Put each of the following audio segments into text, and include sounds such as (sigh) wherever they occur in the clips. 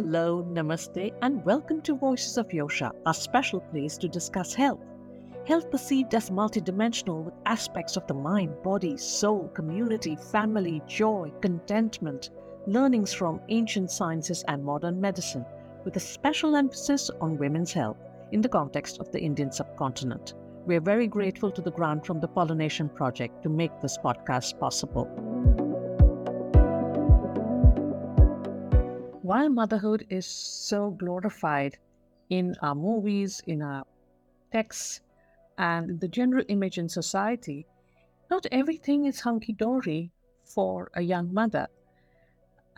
Hello, namaste, and welcome to Voices of Yosha, a special place to discuss health. Health perceived as multidimensional with aspects of the mind, body, soul, community, family, joy, contentment, learnings from ancient sciences and modern medicine, with a special emphasis on women's health in the context of the Indian subcontinent. We are very grateful to the grant from the Pollination Project to make this podcast possible. While motherhood is so glorified in our movies, in our texts, and the general image in society, not everything is hunky dory for a young mother.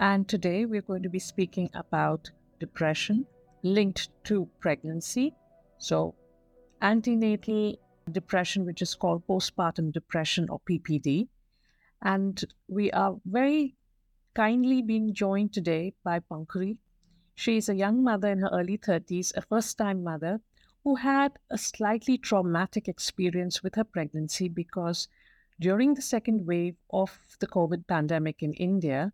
And today we're going to be speaking about depression linked to pregnancy. So, antenatal depression, which is called postpartum depression or PPD. And we are very kindly being joined today by Pankhuri. She is a young mother in her early 30s, a first time mother who had a slightly traumatic experience with her pregnancy because during the second wave of the COVID pandemic in India,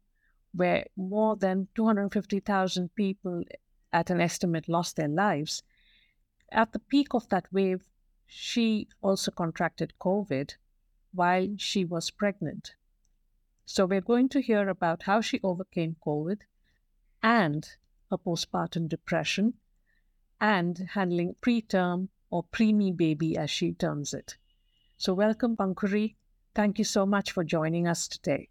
where more than 250,000 people at an estimate lost their lives, at the peak of that wave, she also contracted COVID while she was pregnant. So, we're going to hear about how she overcame COVID and her postpartum depression and handling preterm or preemie baby, as she terms it. So, welcome, Pankhuri. Thank you so much for joining us today.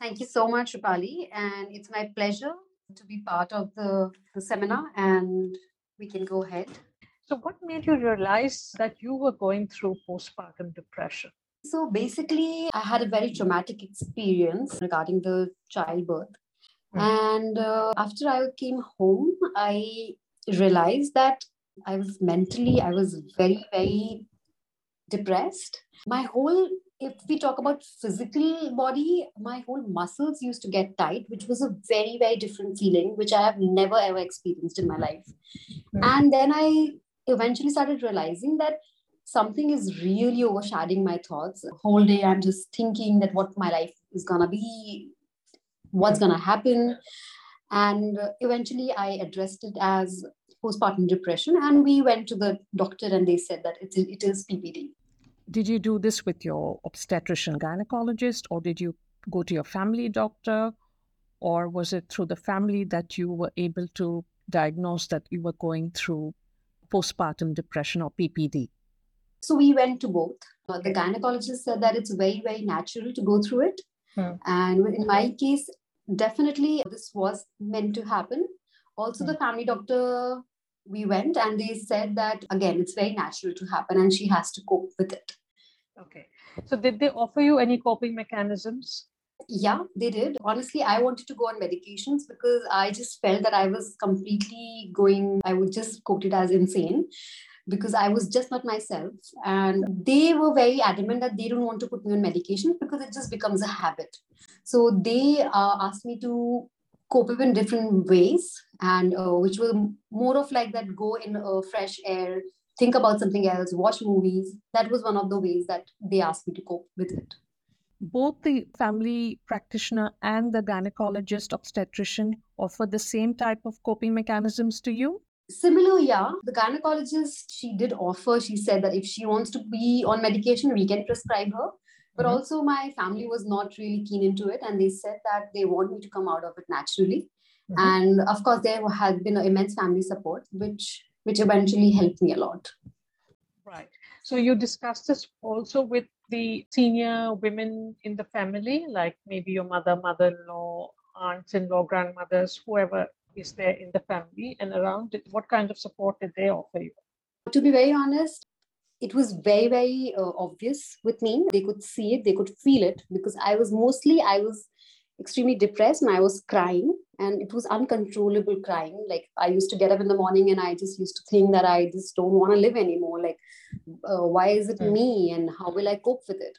Thank you so much, Rupali. And it's my pleasure to be part of the, the seminar, and we can go ahead. So, what made you realize that you were going through postpartum depression? So, basically, I had a very traumatic experience regarding the childbirth. Mm. And uh, after I came home, I realized that I was mentally, I was very, very depressed. My whole, if we talk about physical body, my whole muscles used to get tight, which was a very, very different feeling, which I have never ever experienced in my life. Mm. And then I eventually started realizing that something is really overshadowing my thoughts. Whole day I'm just thinking that what my life is gonna be, what's gonna happen. And eventually I addressed it as postpartum depression. And we went to the doctor and they said that it, it is PPD. Did you do this with your obstetrician gynecologist or did you go to your family doctor? Or was it through the family that you were able to diagnose that you were going through postpartum depression or PPD? So we went to both. Uh, the gynecologist said that it's very, very natural to go through it. Hmm. And in my case, definitely this was meant to happen. Also, hmm. the family doctor, we went and they said that again, it's very natural to happen and she has to cope with it. Okay. So, did they offer you any coping mechanisms? Yeah, they did. Honestly, I wanted to go on medications because I just felt that I was completely going, I would just quote it as insane because I was just not myself. And they were very adamant that they don't want to put me on medication because it just becomes a habit. So they uh, asked me to cope up in different ways, and uh, which were more of like that go in uh, fresh air, think about something else, watch movies. That was one of the ways that they asked me to cope with it both the family practitioner and the gynecologist obstetrician offer the same type of coping mechanisms to you? Similar, yeah. The gynecologist, she did offer, she said that if she wants to be on medication, we can prescribe her. But mm-hmm. also, my family was not really keen into it, and they said that they want me to come out of it naturally. Mm-hmm. And of course, there had been immense family support, which which eventually helped me a lot. Right. So you discussed this also with the senior women in the family, like maybe your mother, mother-in-law, aunts-in-law, grandmothers, whoever is there in the family and around it? What kind of support did they offer you? To be very honest, it was very, very uh, obvious with me. They could see it, they could feel it because I was mostly, I was extremely depressed and I was crying and it was uncontrollable crying. Like I used to get up in the morning and I just used to think that I just don't want to live anymore. Like, uh, why is it mm. me and how will I cope with it?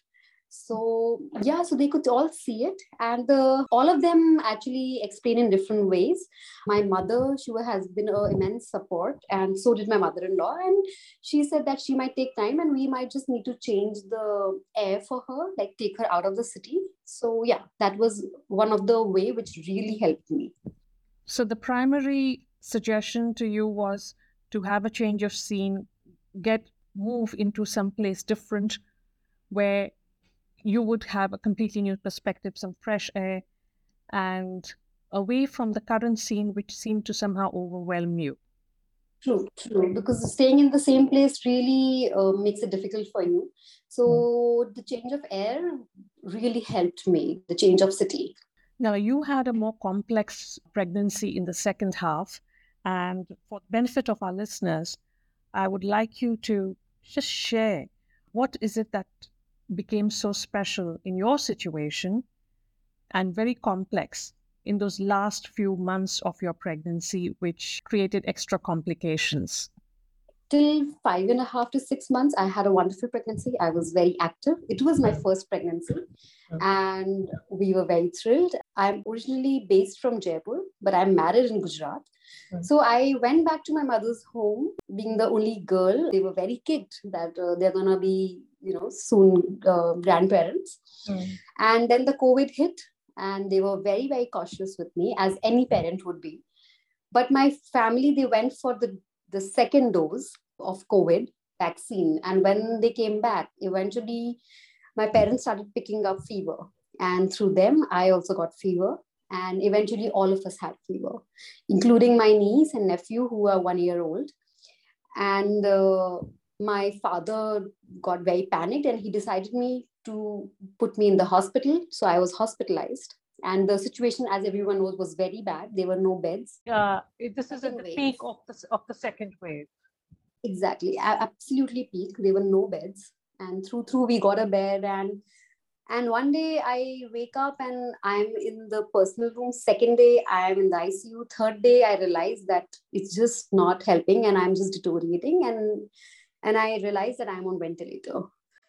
So yeah so they could all see it. And the, all of them actually explain in different ways. My mother she has been an immense support and so did my mother-in-law. And she said that she might take time and we might just need to change the air for her like take her out of the city. So yeah that was one of the way which really helped me. So the primary suggestion to you was to have a change of scene, get move into some place different where you would have a completely new perspective, some fresh air, and away from the current scene, which seemed to somehow overwhelm you. True, true. Because staying in the same place really uh, makes it difficult for you. So mm. the change of air really helped me, the change of city. Now, you had a more complex pregnancy in the second half. And for the benefit of our listeners, I would like you to just share what is it that became so special in your situation and very complex in those last few months of your pregnancy, which created extra complications? Till five and a half to six months, I had a wonderful pregnancy. I was very active. It was my first pregnancy, and we were very thrilled. I'm originally based from Jaipur, but I'm married in Gujarat. So I went back to my mother's home, being the only girl. They were very kicked that uh, they're gonna be, you know, soon uh, grandparents. Mm. And then the COVID hit, and they were very very cautious with me as any parent would be. But my family they went for the the second dose of covid vaccine. And when they came back eventually my parents started picking up fever. And through them i also got fever. And eventually all of us had fever including my niece and nephew who are one year old. And uh, my father got very panicked and he decided me to put me in the hospital. So I was hospitalized. And the situation, as everyone knows, was very bad. There were no beds. Yeah, this is at the wave. peak of the, of the second wave. Exactly, absolutely peak. There were no beds. And through through we got a bed and and one day I wake up and I'm in the personal room. Second day, I am in the ICU. Third day, I realize that it's just not helping and I'm just deteriorating. And and I realized that I'm on ventilator.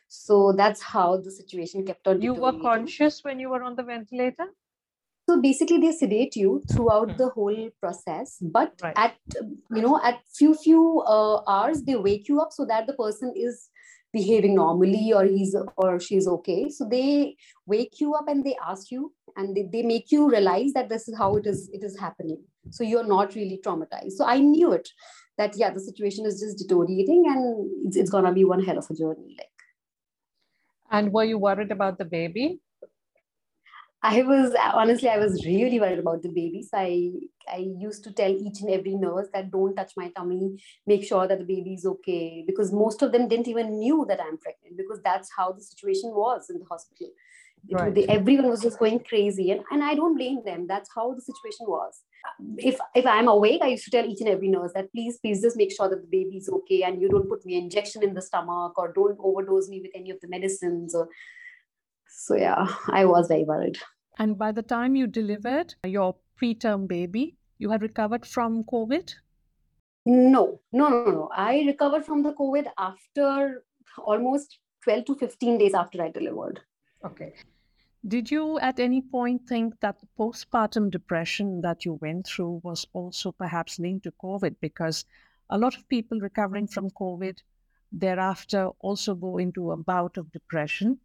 So that's how the situation kept on. You were conscious when you were on the ventilator? So basically, they sedate you throughout hmm. the whole process, but right. at you know at few few uh, hours they wake you up so that the person is behaving normally or he's or she's okay. So they wake you up and they ask you and they, they make you realize that this is how it is it is happening. So you're not really traumatized. So I knew it that yeah the situation is just deteriorating and it's, it's gonna be one hell of a journey like and were you worried about the baby? I was honestly, I was really worried about the babies. I I used to tell each and every nurse that don't touch my tummy, make sure that the baby is okay, because most of them didn't even knew that I'm pregnant because that's how the situation was in the hospital. Right. They, everyone was just going crazy, and, and I don't blame them. That's how the situation was. If if I'm awake, I used to tell each and every nurse that please, please just make sure that the baby's okay, and you don't put me injection in the stomach or don't overdose me with any of the medicines. Or so yeah, I was very worried. And by the time you delivered your preterm baby, you had recovered from COVID. No, no, no, no. I recovered from the COVID after almost 12 to 15 days after I delivered. Okay. Did you at any point think that the postpartum depression that you went through was also perhaps linked to COVID? Because a lot of people recovering from COVID thereafter also go into a bout of depression?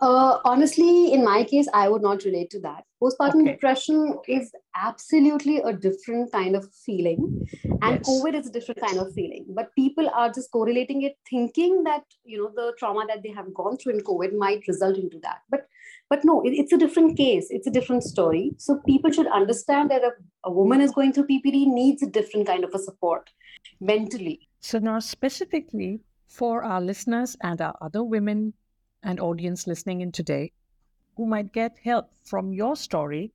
Uh, honestly, in my case, I would not relate to that. Postpartum okay. depression is absolutely a different kind of feeling, and yes. COVID is a different kind of feeling. But people are just correlating it, thinking that you know the trauma that they have gone through in COVID might result into that. But but no, it, it's a different case. It's a different story. So people should understand that a, a woman is going through PPD needs a different kind of a support mentally. So now specifically for our listeners and our other women and audience listening in today who might get help from your story,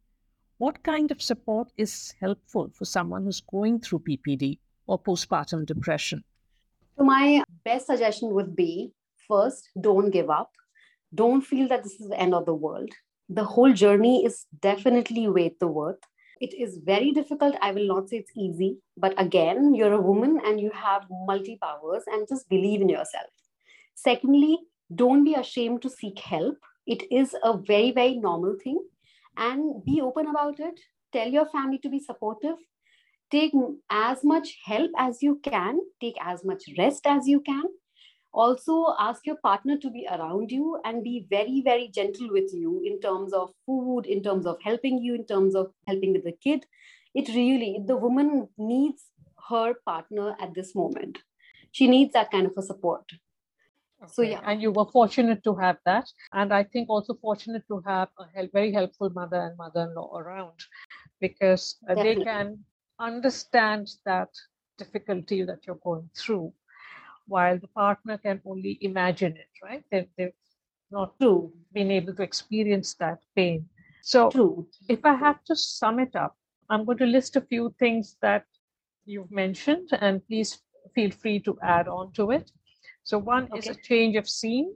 what kind of support is helpful for someone who's going through PPD or postpartum depression? So, my best suggestion would be first, don't give up. Don't feel that this is the end of the world. The whole journey is definitely worth the worth. It is very difficult. I will not say it's easy, but again, you're a woman and you have multi powers and just believe in yourself. Secondly, don't be ashamed to seek help. It is a very, very normal thing and be open about it. Tell your family to be supportive. Take as much help as you can, take as much rest as you can also ask your partner to be around you and be very very gentle with you in terms of food in terms of helping you in terms of helping with the kid. It really the woman needs her partner at this moment. She needs that kind of a support. Okay. so yeah. and you were fortunate to have that. And i think also fortunate to have a help, very helpful mother and mother-in-law around because uh, they can understand that difficulty that you're going through while the partner can only imagine it right they, they've not True. been able to experience that pain so True. if i have to sum it up i'm going to list a few things that you've mentioned and please feel free to add on to it so one okay. is a change of scene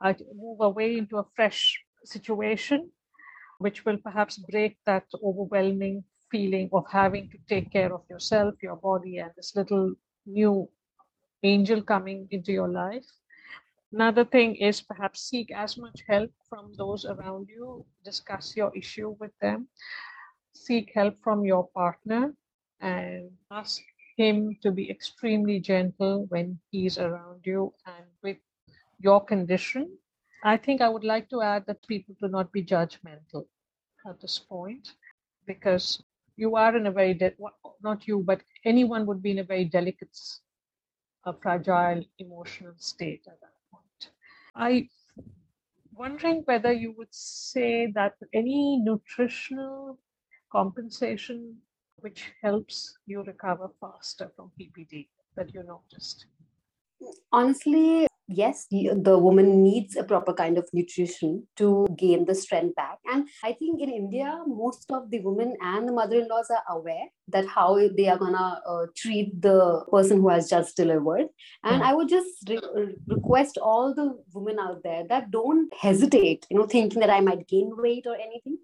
uh, move away into a fresh situation which will perhaps break that overwhelming feeling of having to take care of yourself, your body, and this little new angel coming into your life. Another thing is perhaps seek as much help from those around you, discuss your issue with them, seek help from your partner, and ask him to be extremely gentle when he's around you and with your condition. I think I would like to add that people do not be judgmental at this point because you are in a very de- not you but anyone would be in a very delicate a fragile emotional state at that point. I wondering whether you would say that any nutritional compensation which helps you recover faster from ppd that you noticed? Honestly yes the woman needs a proper kind of nutrition to gain the strength back. And i think in india most of the women and the mother-in-laws are aware that how they are gonna uh, treat the person who has just delivered. And i would just re- request all the women out there that don't hesitate you know thinking that i might gain weight or anything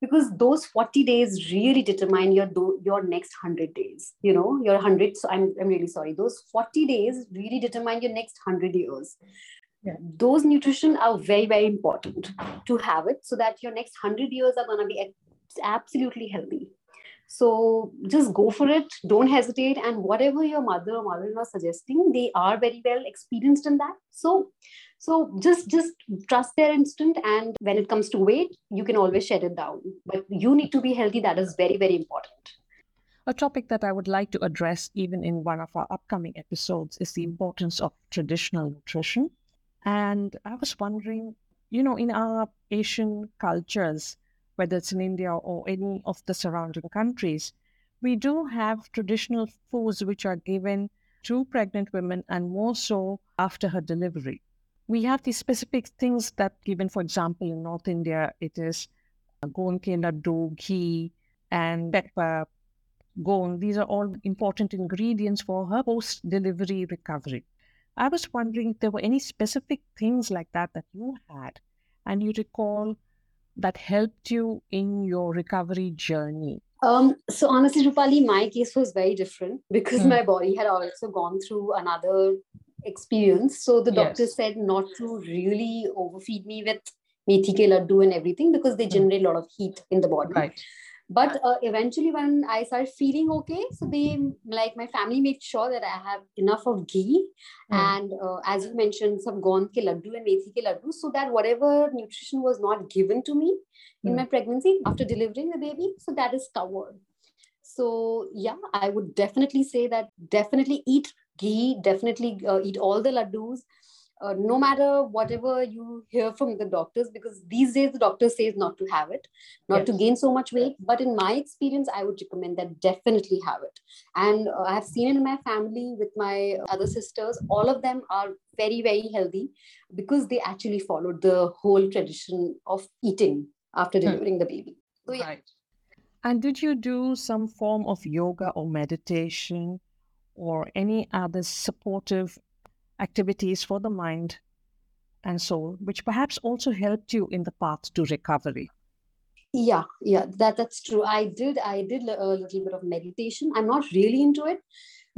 because those 40 days really determine your your next 100 days you know your 100 so I'm, I'm really sorry. Those 40 days really determine your next 100 years. Yeah. those nutrition are very very important to have it so that your next 100 years are going to be absolutely healthy. So just go for it. Don't hesitate. And whatever your mother or mother-in-law suggesting they are very well experienced in that. So so just just trust their instinct and when it comes to weight you can always shed it down. But you need to be healthy that is very very important. A topic that I would like to address even in one of our upcoming episodes is the importance of traditional nutrition. And I was wondering, you know, in our Asian cultures, whether it's in India or any of the surrounding countries, we do have traditional foods which are given to pregnant women and more so after her delivery we have these specific things that given, for example, in North India, it is gond ke laddu, ghee, and pepper, gond. These are all important ingredients for her post-delivery recovery. I was wondering if there were any specific things like that that you had and you recall that helped you in your recovery journey. Um, so honestly, Rupali, my case was very different because mm. my body had also gone through another experience. So the doctor yes. said not to really overfeed me with methi ke laddu and everything because they hmm. generate a lot of heat in the body. Right. But uh, eventually, when I started feeling okay, so they like my family made sure that I have enough of ghee mm. and uh, as you mentioned, some gond ke laddu and methi ke laddu, so that whatever nutrition was not given to me mm. in my pregnancy after delivering the baby, so that is covered. So yeah, I would definitely say that definitely eat ghee definitely uh, eat all the laddus uh, no matter whatever you hear from the doctors because these days the doctor says not to have it not yes. to gain so much weight but in my experience i would recommend that definitely have it and uh, i have seen it in my family with my other sisters all of them are very very healthy because they actually followed the whole tradition of eating after hmm. delivering hmm. the baby so yeah right. and did you do some form of yoga or meditation or any other supportive activities for the mind and soul, which perhaps also helped you in the path to recovery. Yeah, yeah, that that's true. I did, I did a little bit of meditation. I'm not really into it,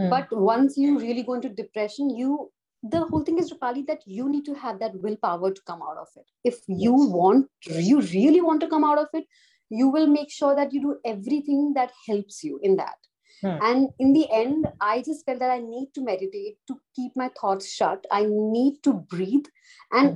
mm. but once you really go into depression, you the whole thing is Rupali that you need to have that willpower to come out of it. If you yes. want, you really want to come out of it, you will make sure that you do everything that helps you in that Hmm. And in the end, I just felt that I need to meditate to keep my thoughts shut. I need to breathe. And hmm.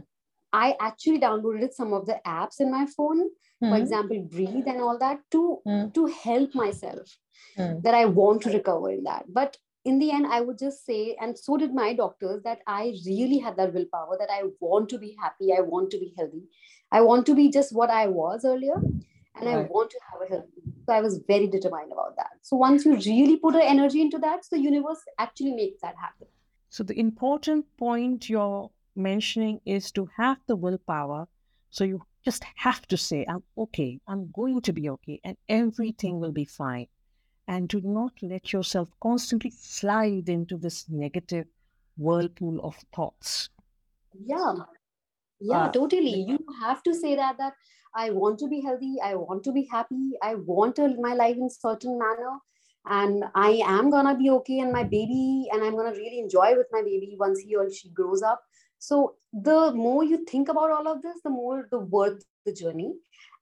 I actually downloaded some of the apps in my phone, mm. for hmm. example, Breathe and all that, to mm. to help myself mm. that I want to recover in that. But in the end, I would just say, and so did my doctors, that I really had that willpower that I want to be happy, I want to be healthy, I want to be just what I was earlier, and right. I want to have a healthy. So I was very determined about that. So once you really put the energy into that, the universe actually makes that happen. So the important point you're mentioning is to have the willpower. So you just have to say, I'm okay, I'm going to be okay, and everything will be fine. And do not let yourself constantly slide into this negative whirlpool of thoughts. Yeah. Yeah, uh, totally. You have to say that that I want to be healthy, I want to be happy, I want to live my life in certain manner and i am gonna be okay and my baby and i'm gonna really enjoy with my baby once he or she grows up. So the more you think about all of this the more the worth the journey.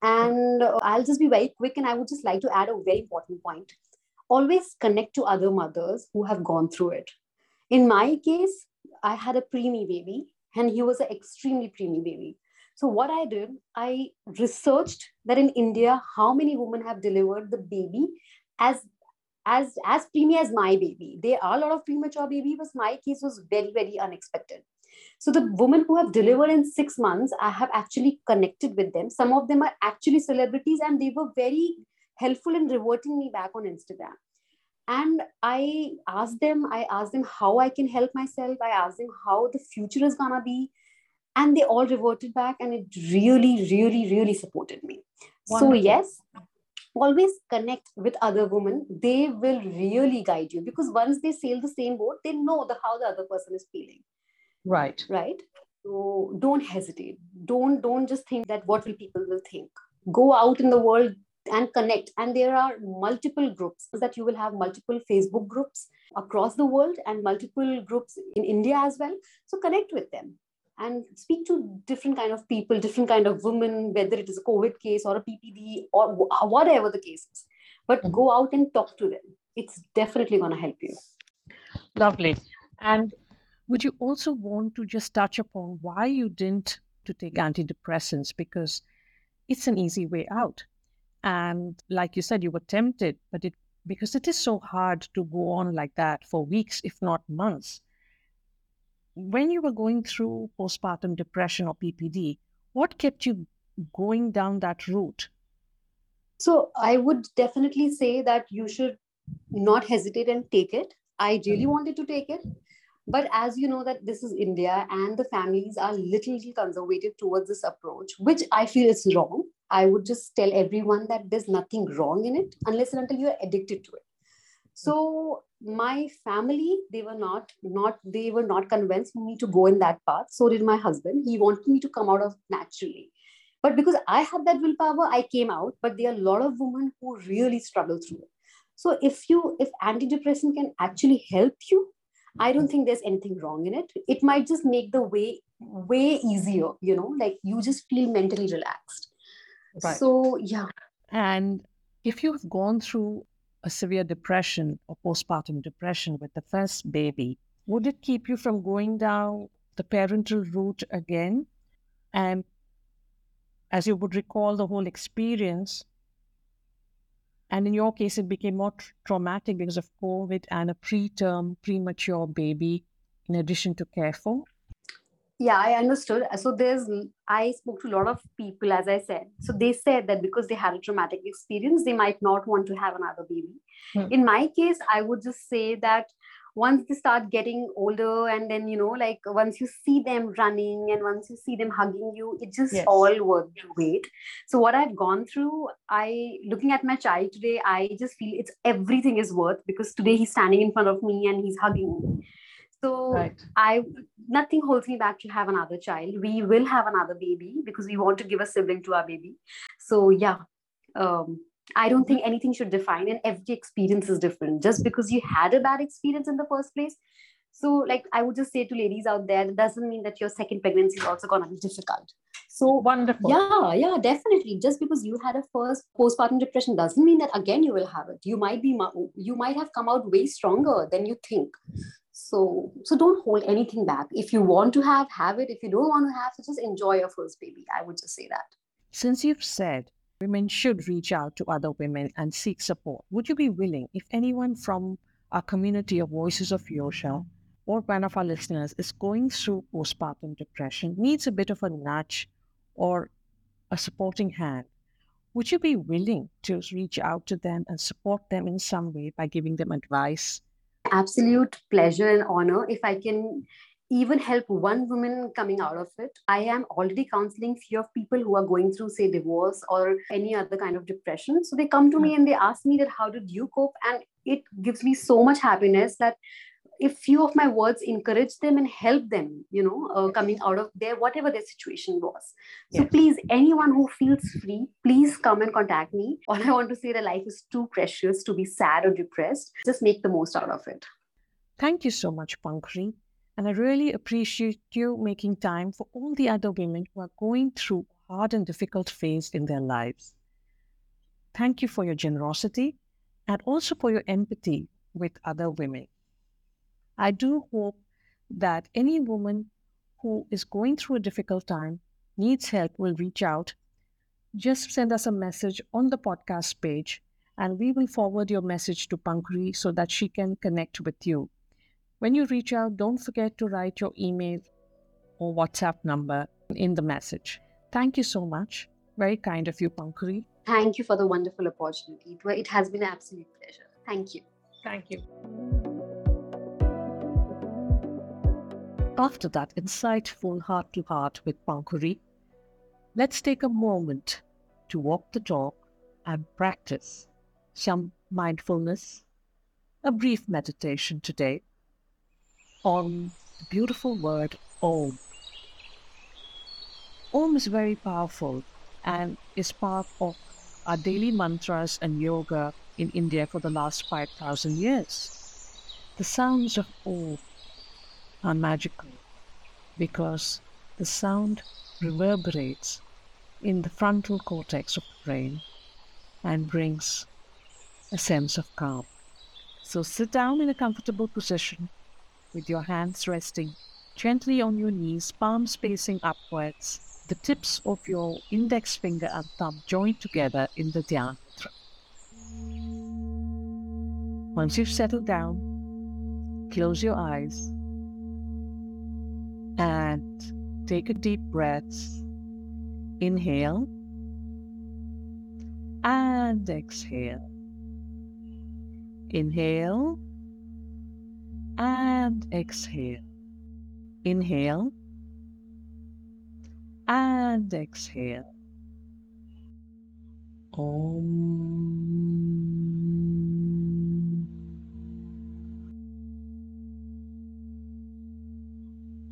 And uh, i'll just be very quick and i would just like to add a very important point. Always connect to other mothers who have gone through it. In my case i had a preemie baby and he was an extremely preemie baby so what i did i researched that in india how many women have delivered the baby as as as preemie as my baby. There are a lot of premature baby, but my case was very very unexpected. So the women who have delivered in six months, I have actually connected with them. Some of them are actually celebrities, and they were very helpful in reverting me back on Instagram. And I asked them, I asked them how I can help myself. I asked them how the future is gonna be. And they all reverted back, and it really, really, really supported me. Wonderful. So, yes, always connect with other women they will really guide you because once they sail the same boat they know the how the other person is feeling right right so don't hesitate don't don't just think that what will people will think go out in the world and connect. And there are multiple groups that you will have multiple facebook groups across the world and multiple groups in india as well. So connect with them and speak to different kind of people different kind of women whether it is a covid case or a ppd or whatever the case is. But mm-hmm. go out and talk to them. It's definitely going to help you. Lovely. And would you also want to just touch upon why you didn't to take antidepressants? Because it's an easy way out and like you said you were tempted but it because it is so hard to go on like that for weeks if not months when you were going through postpartum depression or PPD, what kept you going down that route? So I would definitely say that you should not hesitate and take it. I really mm-hmm. wanted to take it. But as you know that this is India and the families are little, little conservative towards this approach, which I feel is wrong. I would just tell everyone that there's nothing wrong in it unless and until you're addicted to it. So my family they were not not they were not convinced me to go in that path. So did my husband. He wanted me to come out of naturally. But because i had that willpower i came out. But there are a lot of women who really struggle through it. So if you if antidepressant can actually help you i don't think there's anything wrong in it. It might just make the way way easier you know like you just feel mentally relaxed right. so yeah and if you've gone through a severe depression or postpartum depression with the first baby, would it keep you from going down the parental route again? And as you would recall the whole experience, and in your case, it became more tra- traumatic because of COVID and a preterm, premature baby, in addition to care for yeah i understood. So there's i spoke to a lot of people as i said. So they said that because they had a traumatic experience they might not want to have another baby. Hmm. in my case i would just say that once they start getting older and then you know like once you see them running and once you see them hugging you it just yes. all worth the wait. So what i've gone through i looking at my child today i just feel it's everything is worth because today he's standing in front of me and he's hugging me so right. I nothing holds me back to have another child. We will have another baby because we want to give a sibling to our baby. So yeah, um, I don't think anything should define, and every experience is different. Just because you had a bad experience in the first place, so like I would just say to ladies out there, it doesn't mean that your second pregnancy is also gonna be difficult. So wonderful. Yeah, yeah, definitely. Just because you had a first postpartum depression doesn't mean that again you will have it. You might be you might have come out way stronger than you think. So, so don't hold anything back. If you want to have, have it. If you don't want to have, so just enjoy your first baby. I would just say that. Since you've said women should reach out to other women and seek support, would you be willing, if anyone from our community of Voices of Yosha or one of our listeners is going through postpartum depression, needs a bit of a nudge or a supporting hand, would you be willing to reach out to them and support them in some way by giving them advice? Absolute pleasure and honor if I can even help one woman coming out of it. I am already counseling few of people who are going through, say, divorce or any other kind of depression. So they come to me hmm. and they ask me that how did you cope? And it gives me so much happiness that if few of my words encourage them and help them you know uh, coming out of their whatever their situation was. So yes. please anyone who feels free please come and contact me. (laughs) All i want to say that life is too precious to be sad or depressed. Just make the most out of it. Thank you so much pankhuri. And i really appreciate you making time for all the other women who are going through hard and difficult phase in their lives. Thank you for your generosity and also for your empathy with other women I do hope that any woman who is going through a difficult time, needs help, will reach out. Just send us a message on the podcast page and we will forward your message to Pankhuri so that she can connect with you. When you reach out, don't forget to write your email or WhatsApp number in the message. Thank you so much. Very kind of you, Pankhuri. Thank you for the wonderful opportunity. It has been an absolute pleasure. Thank you. Thank you. After that insightful heart to heart with Pankhuri, let's take a moment to walk the talk and practice some mindfulness, a brief meditation today on the beautiful word Om. Om is very powerful and is part of our daily mantras and yoga in India for the last 5,000 years. The sounds of Om are magical because the sound reverberates in the frontal cortex of the brain and brings a sense of calm. So sit down in a comfortable position with your hands resting gently on your knees, palms facing upwards, the tips of your index finger and thumb joined together in the Dhyan Mudra. Once you've settled down, close your eyes and take a deep breath. Inhale and exhale. Inhale and exhale. Inhale and exhale. Om.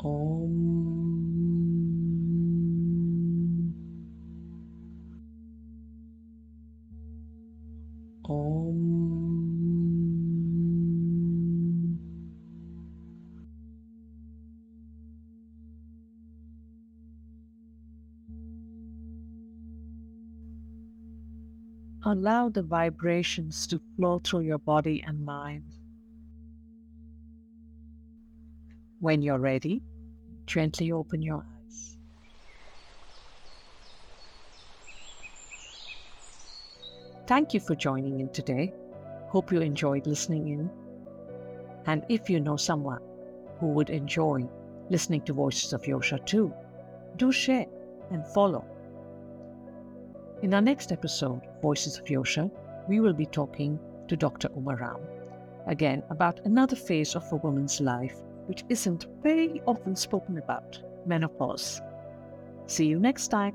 Om. Om. Allow the vibrations to flow through your body and mind. When you're ready, gently open your eyes. Thank you for joining in today. Hope you enjoyed listening in. And if you know someone who would enjoy listening to Voices of Yosha too, do share and follow. In our next episode, Voices of Yosha, we will be talking to Dr. Umaram again about another phase of a woman's life which isn't very often spoken about menopause. See you next time.